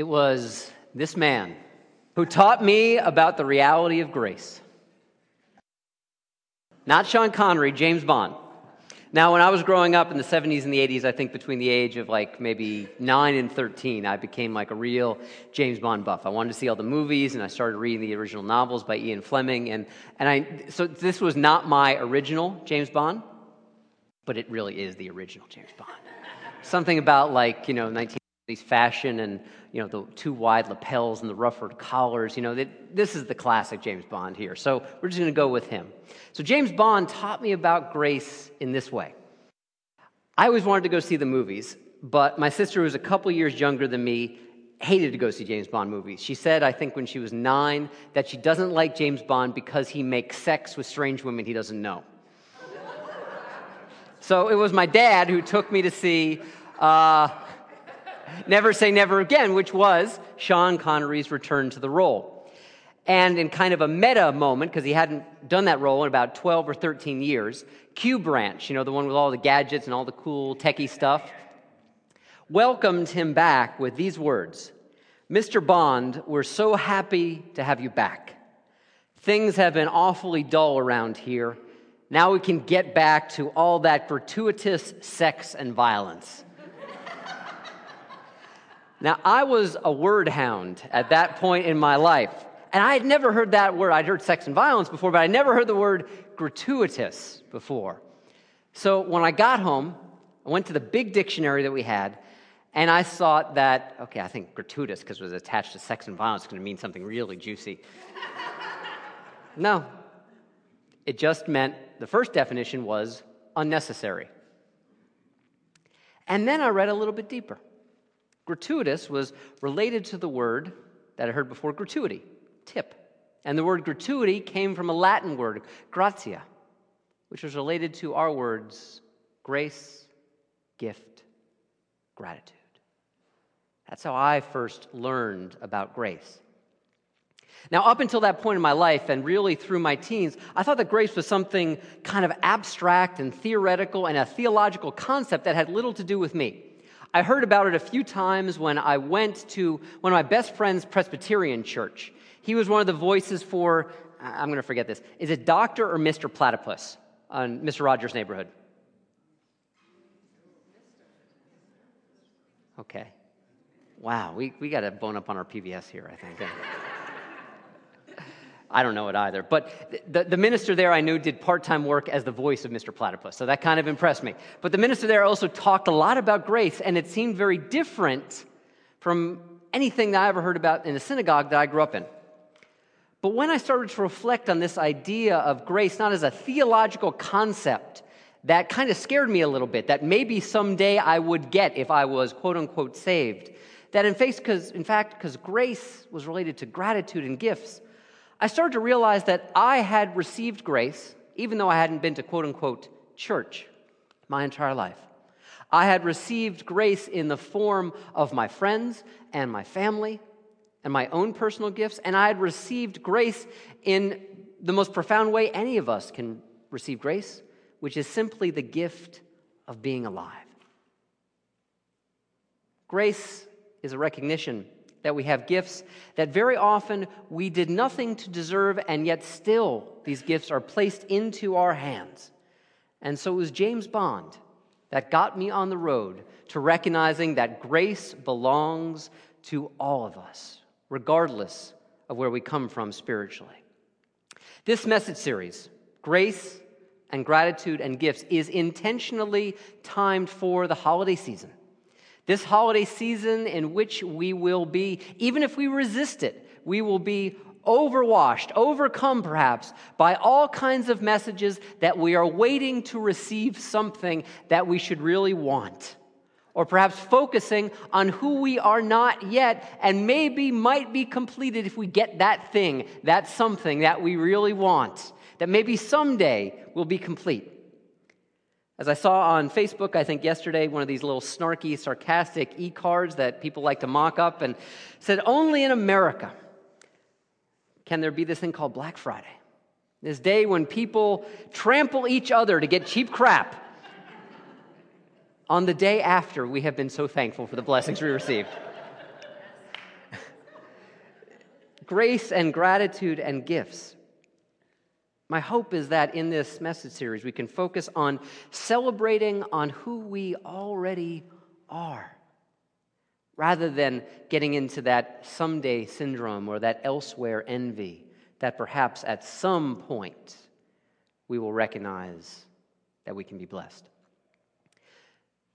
It was this man who taught me about the reality of grace. Not Sean Connery, James Bond. Now, when I was growing up in the 70s and the 80s, I think between the age of like maybe 9 and 13, I became like a real James Bond buff. I wanted to see all the movies and I started reading the original novels by Ian Fleming. And, and I, so this was not my original James Bond, but it really is the original James Bond. Something about like, you know, 19 fashion and you know the two wide lapels and the ruffled collars you know that, this is the classic james bond here. So we're just going to go with him. So james bond taught me about grace in this way. I always wanted to go see the movies but my sister who was a couple years younger than me hated to go see james bond movies. She said i think when she was nine that she doesn't like james bond because he makes sex with strange women he doesn't know. So it was my dad who took me to see uh, Never Say Never Again, which was Sean Connery's return to the role. And in kind of a meta moment, because he hadn't done that role in about 12 or 13 years, Q Branch, you know, the one with all the gadgets and all the cool techie stuff, welcomed him back with these words Mr. Bond, we're so happy to have you back. Things have been awfully dull around here. Now we can get back to all that gratuitous sex and violence. Now, I was a word hound at that point in my life. And I had never heard that word. I'd heard sex and violence before, but I never heard the word gratuitous before. So when I got home, I went to the big dictionary that we had, and I thought that, okay, I think gratuitous, because it was attached to sex and violence, is going to mean something really juicy. no. It just meant the first definition was unnecessary. And then I read a little bit deeper. Gratuitous was related to the word that I heard before gratuity, tip. And the word gratuity came from a Latin word, gratia, which was related to our words grace, gift, gratitude. That's how I first learned about grace. Now, up until that point in my life, and really through my teens, I thought that grace was something kind of abstract and theoretical and a theological concept that had little to do with me. I heard about it a few times when I went to one of my best friend's Presbyterian church. He was one of the voices for, I'm going to forget this. Is it Dr. or Mr. Platypus on Mr. Rogers' neighborhood? Okay. Wow, we, we got to bone up on our PBS here, I think. Eh? I don't know it either. But the, the minister there I knew did part time work as the voice of Mr. Platypus, so that kind of impressed me. But the minister there also talked a lot about grace, and it seemed very different from anything that I ever heard about in the synagogue that I grew up in. But when I started to reflect on this idea of grace, not as a theological concept, that kind of scared me a little bit, that maybe someday I would get if I was quote unquote saved. That in, in fact, because grace was related to gratitude and gifts, I started to realize that I had received grace, even though I hadn't been to quote unquote church my entire life. I had received grace in the form of my friends and my family and my own personal gifts, and I had received grace in the most profound way any of us can receive grace, which is simply the gift of being alive. Grace is a recognition that we have gifts that very often we did nothing to deserve, and yet still these gifts are placed into our hands. And so it was James Bond that got me on the road to recognizing that grace belongs to all of us, regardless of where we come from spiritually. This message series, Grace and Gratitude and Gifts, is intentionally timed for the holiday season. This holiday season, in which we will be, even if we resist it, we will be overwashed, overcome perhaps by all kinds of messages that we are waiting to receive something that we should really want. Or perhaps focusing on who we are not yet and maybe might be completed if we get that thing, that something that we really want, that maybe someday will be complete. As I saw on Facebook, I think yesterday, one of these little snarky, sarcastic e cards that people like to mock up and said, Only in America can there be this thing called Black Friday. This day when people trample each other to get cheap crap on the day after we have been so thankful for the blessings we received. grace and gratitude and gifts. My hope is that in this message series, we can focus on celebrating on who we already are, rather than getting into that someday syndrome or that elsewhere envy that perhaps at some point we will recognize that we can be blessed.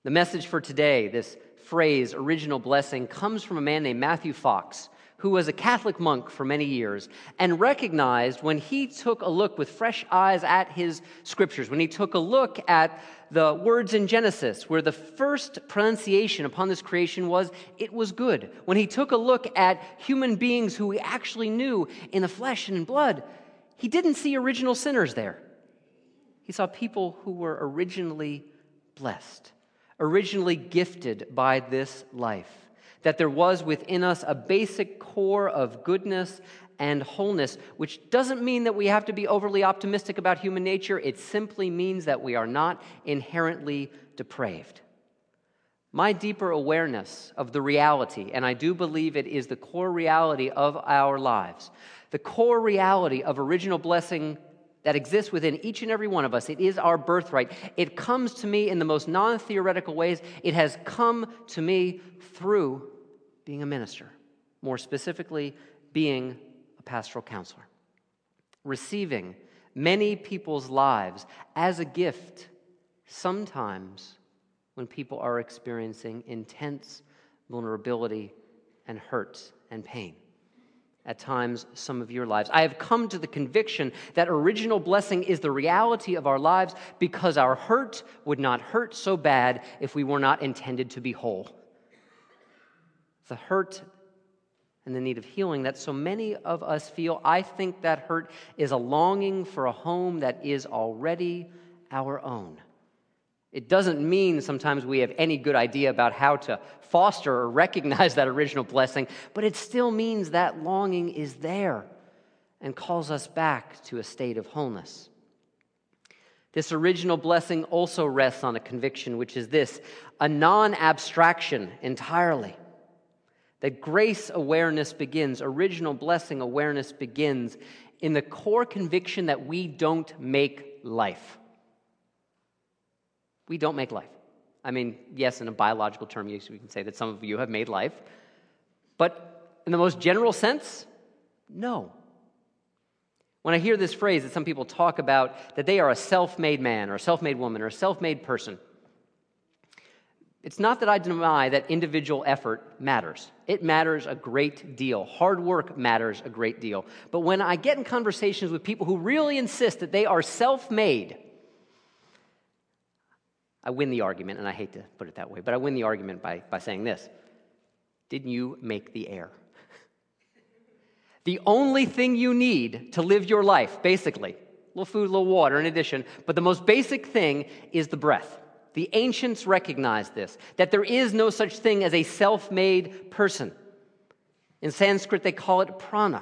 The message for today, this phrase, original blessing, comes from a man named Matthew Fox, who was a Catholic monk for many years and recognized when he took a look with fresh eyes at his scriptures, when he took a look at the words in Genesis, where the first pronunciation upon this creation was, it was good. When he took a look at human beings who he actually knew in the flesh and in blood, he didn't see original sinners there. He saw people who were originally blessed originally gifted by this life, that there was within us a basic core of goodness and wholeness, which doesn't mean that we have to be overly optimistic about human nature. It simply means that we are not inherently depraved. My deeper awareness of the reality, and I do believe it is the core reality of our lives, the core reality of original blessing that exists within each and every one of us. It is our birthright. It comes to me in the most non theoretical ways. It has come to me through being a minister, more specifically, being a pastoral counselor. Receiving many people's lives as a gift, sometimes when people are experiencing intense vulnerability and hurt and pain at times some of your lives. I have come to the conviction that original blessing is the reality of our lives because our hurt would not hurt so bad if we were not intended to be whole. The hurt and the need of healing that so many of us feel, I think that hurt is a longing for a home that is already our own. It doesn't mean sometimes we have any good idea about how to foster or recognize that original blessing, but it still means that longing is there and calls us back to a state of wholeness. This original blessing also rests on a conviction, which is this a non abstraction entirely. That grace awareness begins, original blessing awareness begins in the core conviction that we don't make life. We don't make life. I mean, yes, in a biological term, yes, we can say that some of you have made life. But in the most general sense, no. When I hear this phrase that some people talk about that they are a self made man or a self made woman or a self made person, it's not that I deny that individual effort matters. It matters a great deal. Hard work matters a great deal. But when I get in conversations with people who really insist that they are self made, I win the argument, and I hate to put it that way, but I win the argument by, by saying this Didn't you make the air? the only thing you need to live your life, basically, a little food, a little water in addition, but the most basic thing is the breath. The ancients recognized this, that there is no such thing as a self made person. In Sanskrit, they call it prana.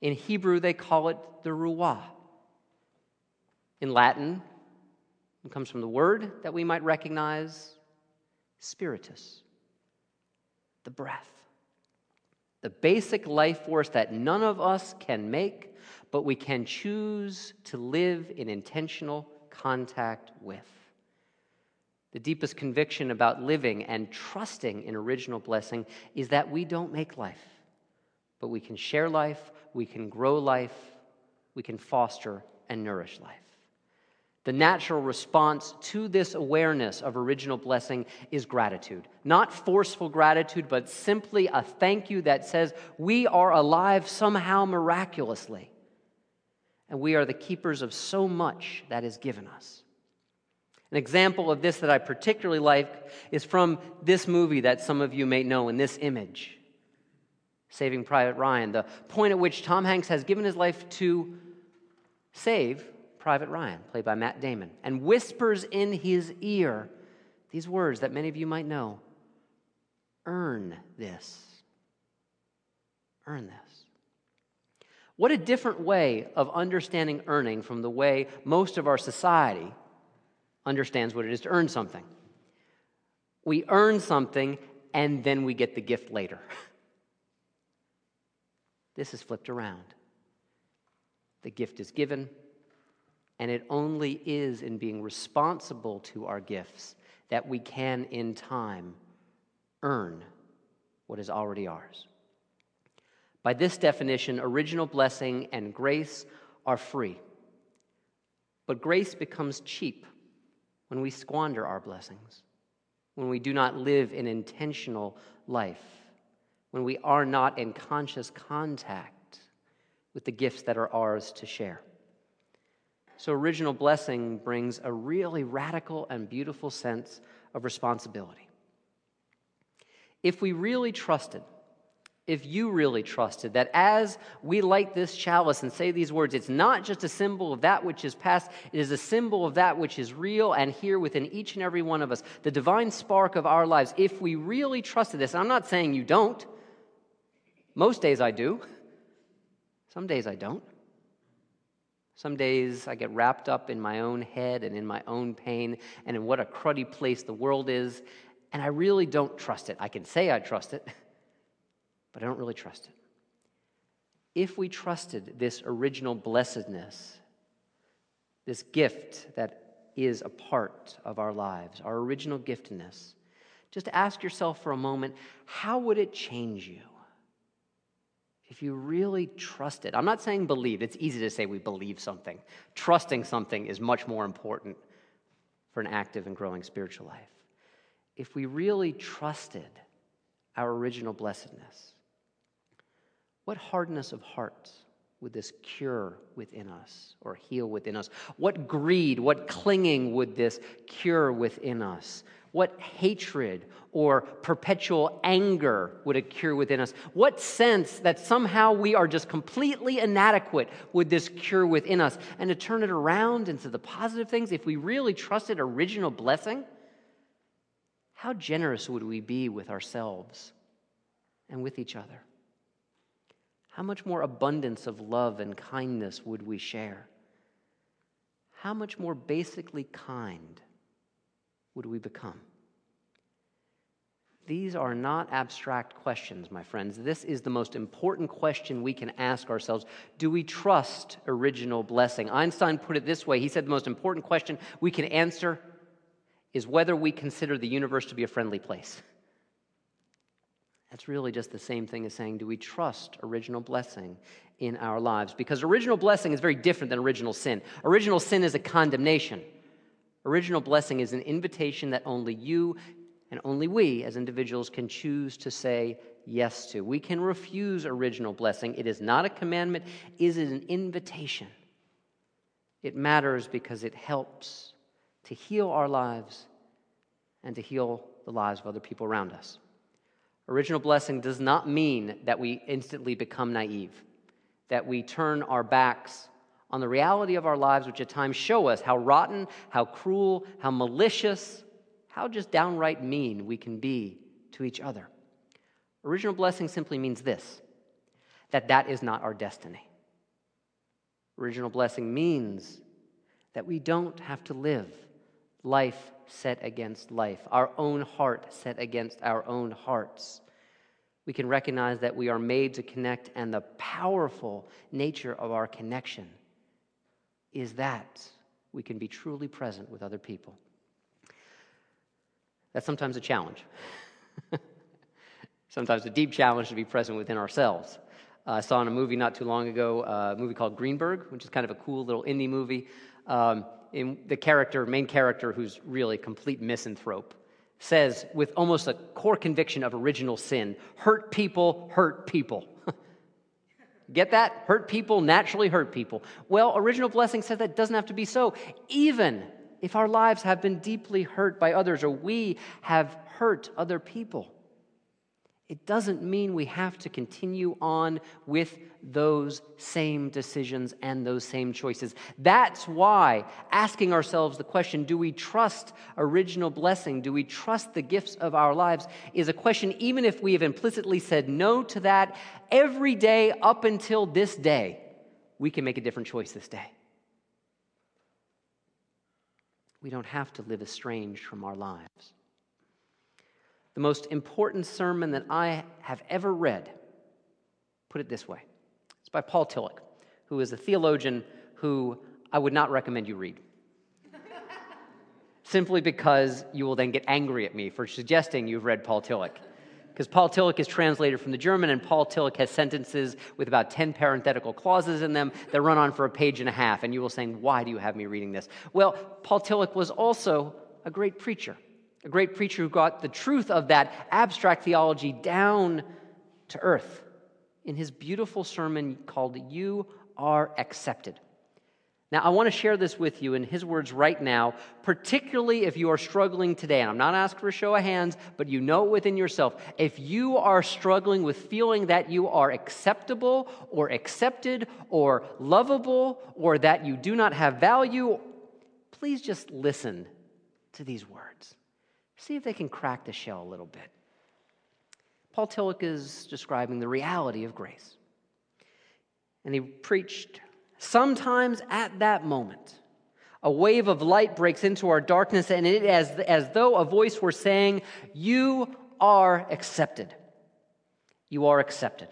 In Hebrew, they call it the ruah. In Latin, it comes from the word that we might recognize spiritus, the breath, the basic life force that none of us can make, but we can choose to live in intentional contact with. The deepest conviction about living and trusting in original blessing is that we don't make life, but we can share life, we can grow life, we can foster and nourish life. The natural response to this awareness of original blessing is gratitude. Not forceful gratitude, but simply a thank you that says, We are alive somehow miraculously. And we are the keepers of so much that is given us. An example of this that I particularly like is from this movie that some of you may know in this image Saving Private Ryan, the point at which Tom Hanks has given his life to save Private Ryan, played by Matt Damon, and whispers in his ear these words that many of you might know Earn this. Earn this. What a different way of understanding earning from the way most of our society understands what it is to earn something. We earn something and then we get the gift later. This is flipped around. The gift is given, and it only is in being responsible to our gifts that we can, in time, earn what is already ours. By this definition, original blessing and grace are free. But grace becomes cheap when we squander our blessings, when we do not live an intentional life, when we are not in conscious contact with the gifts that are ours to share. So, original blessing brings a really radical and beautiful sense of responsibility. If we really trusted, if you really trusted that as we light this chalice and say these words, it's not just a symbol of that which is past, it is a symbol of that which is real and here within each and every one of us, the divine spark of our lives. If we really trusted this, I'm not saying you don't, most days I do, some days I don't. Some days I get wrapped up in my own head and in my own pain and in what a cruddy place the world is, and I really don't trust it. I can say I trust it, but I don't really trust it. If we trusted this original blessedness, this gift that is a part of our lives, our original giftedness, just ask yourself for a moment how would it change you? if you really trust it, I'm not saying believe, it's easy to say we believe something. Trusting something is much more important for an active and growing spiritual life. If we really trusted our original blessedness, what hardness of heart would this cure within us or heal within us? What greed, what clinging would this cure within us? What hatred or perpetual anger would occur within us? What sense that somehow we are just completely inadequate would this cure within us? And to turn it around into the positive things, if we really trusted original blessing, how generous would we be with ourselves and with each other? How much more abundance of love and kindness would we share? How much more basically kind would we become? These are not abstract questions, my friends. This is the most important question we can ask ourselves. Do we trust original blessing? Einstein put it this way he said the most important question we can answer is whether we consider the universe to be a friendly place. That's really just the same thing as saying, do we trust original blessing in our lives? Because original blessing is very different than original sin. Original sin is a condemnation. Original blessing is an invitation that only you and only we as individuals can choose to say yes to. We can refuse original blessing. It is not a commandment, it is an invitation. It matters because it helps to heal our lives and to heal the lives of other people around us. Original blessing does not mean that we instantly become naive, that we turn our backs on the reality of our lives, which at times show us how rotten, how cruel, how malicious, how just downright mean we can be to each other. Original blessing simply means this that that is not our destiny. Original blessing means that we don't have to live life set against life, our own heart set against our own hearts. We can recognize that we are made to connect, and the powerful nature of our connection is that we can be truly present with other people. That's sometimes a challenge. sometimes a deep challenge to be present within ourselves. I saw in a movie not too long ago, uh, a movie called Greenberg, which is kind of a cool little indie movie. Um, in the character, main character, who's really a complete misanthrope, says with almost a core conviction of original sin hurt people, hurt people. Get that? Hurt people naturally hurt people. Well, original blessing says that doesn't have to be so. Even if our lives have been deeply hurt by others or we have hurt other people. It doesn't mean we have to continue on with those same decisions and those same choices. That's why asking ourselves the question do we trust original blessing? Do we trust the gifts of our lives? is a question, even if we have implicitly said no to that every day up until this day, we can make a different choice this day. We don't have to live estranged from our lives. The most important sermon that I have ever read, put it this way It's by Paul Tillich, who is a theologian who I would not recommend you read. Simply because you will then get angry at me for suggesting you've read Paul Tillich. Because Paul Tillich is translated from the German, and Paul Tillich has sentences with about 10 parenthetical clauses in them that run on for a page and a half. And you will say, Why do you have me reading this? Well, Paul Tillich was also a great preacher, a great preacher who got the truth of that abstract theology down to earth in his beautiful sermon called You Are Accepted. Now, I want to share this with you in his words right now, particularly if you are struggling today. And I'm not asking for a show of hands, but you know it within yourself. If you are struggling with feeling that you are acceptable or accepted or lovable or that you do not have value, please just listen to these words. See if they can crack the shell a little bit. Paul Tillich is describing the reality of grace. And he preached Sometimes at that moment, a wave of light breaks into our darkness, and it is as, as though a voice were saying, You are accepted. You are accepted.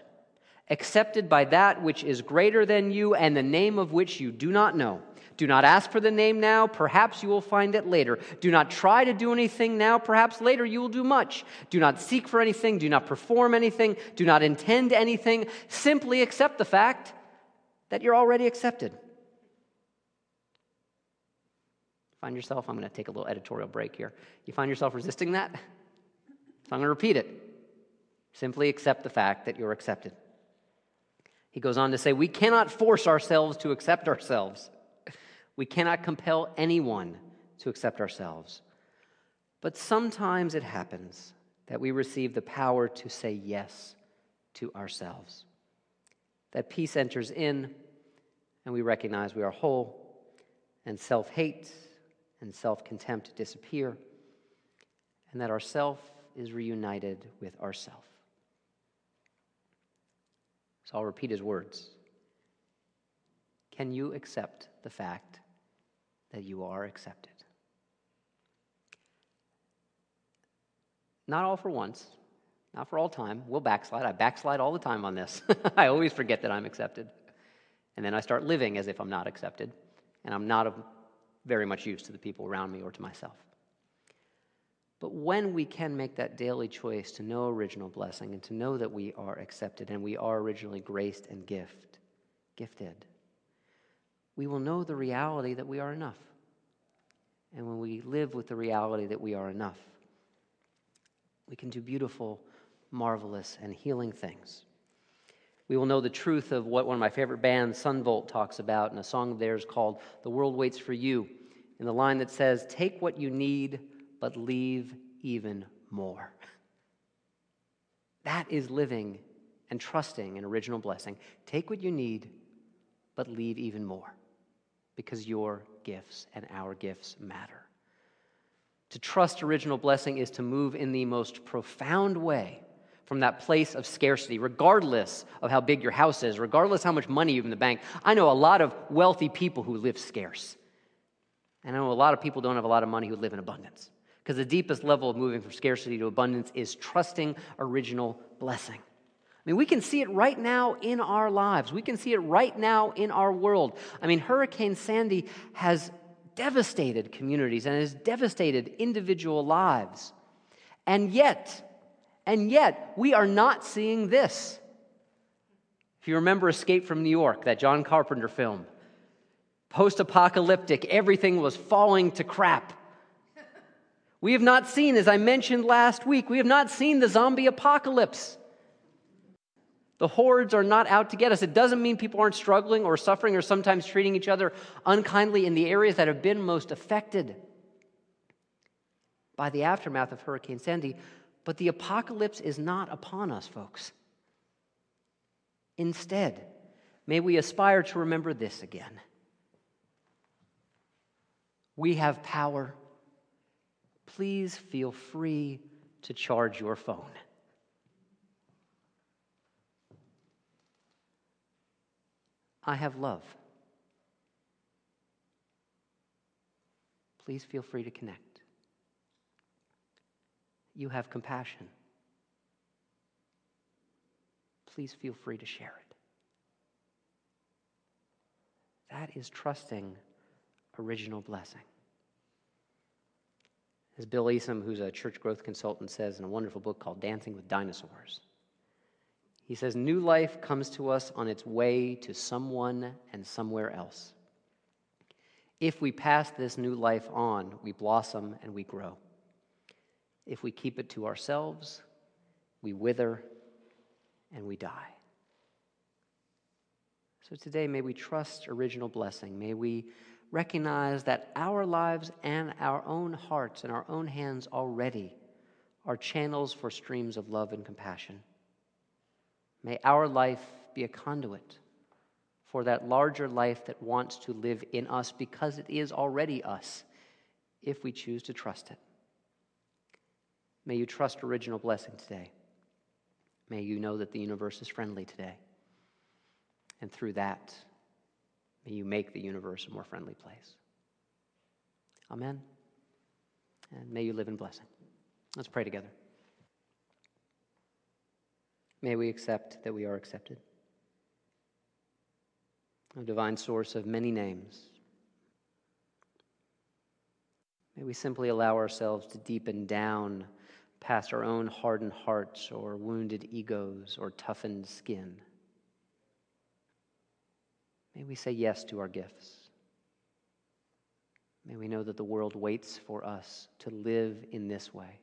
Accepted by that which is greater than you and the name of which you do not know. Do not ask for the name now, perhaps you will find it later. Do not try to do anything now, perhaps later you will do much. Do not seek for anything, do not perform anything, do not intend anything. Simply accept the fact that you're already accepted. Find yourself, I'm going to take a little editorial break here. You find yourself resisting that? So I'm going to repeat it. Simply accept the fact that you're accepted. He goes on to say, We cannot force ourselves to accept ourselves. We cannot compel anyone to accept ourselves. But sometimes it happens that we receive the power to say yes to ourselves that peace enters in, and we recognize we are whole, and self hate and self contempt disappear, and that our self is reunited with ourself. So I'll repeat his words. Can you accept the fact that you are accepted? Not all for once, not for all time. We'll backslide. I backslide all the time on this. I always forget that I'm accepted. And then I start living as if I'm not accepted. And I'm not of very much use to the people around me or to myself. But when we can make that daily choice to know original blessing and to know that we are accepted and we are originally graced and gift, gifted, we will know the reality that we are enough. And when we live with the reality that we are enough, we can do beautiful marvelous, and healing things. We will know the truth of what one of my favorite bands, Son Volt, talks about in a song of theirs called The World Waits for You, in the line that says, Take what you need, but leave even more. That is living and trusting an original blessing. Take what you need, but leave even more, because your gifts and our gifts matter. To trust original blessing is to move in the most profound way from that place of scarcity, regardless of how big your house is, regardless how much money you have in the bank. I know a lot of wealthy people who live scarce. And I know a lot of people don't have a lot of money who live in abundance. Because the deepest level of moving from scarcity to abundance is trusting original blessing. I mean, we can see it right now in our lives. We can see it right now in our world. I mean, Hurricane Sandy has devastated communities and has devastated individual lives. And yet, and yet, we are not seeing this. If you remember Escape from New York, that John Carpenter film, post apocalyptic, everything was falling to crap. We have not seen, as I mentioned last week, we have not seen the zombie apocalypse. The hordes are not out to get us. It doesn't mean people aren't struggling or suffering or sometimes treating each other unkindly in the areas that have been most affected by the aftermath of Hurricane Sandy. But the apocalypse is not upon us, folks. Instead, may we aspire to remember this again. We have power. Please feel free to charge your phone. I have love. Please feel free to connect you have compassion, please feel free to share it. That is trusting original blessing. As Bill Easum, who's a church growth consultant, says in a wonderful book called Dancing with Dinosaurs, he says, New life comes to us on its way to someone and somewhere else. If we pass this new life on, we blossom and we grow. If we keep it to ourselves, we wither and we die. So today, may we trust original blessing. May we recognize that our lives and our own hearts and our own hands already are channels for streams of love and compassion. May our life be a conduit for that larger life that wants to live in us because it is already us if we choose to trust it. May you trust original blessing today. May you know that the universe is friendly today. And through that, may you make the universe a more friendly place. Amen. And may you live in blessing. Let's pray together. May we accept that we are accepted. A divine source of many names. May we simply allow ourselves to deepen down past our own hardened hearts or wounded egos or toughened skin. May we say yes to our gifts. May we know that the world waits for us to live in this way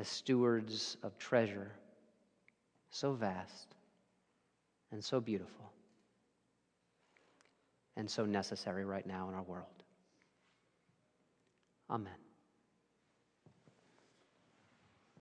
as stewards of treasure so vast and so beautiful and so necessary right now in our world. Amen.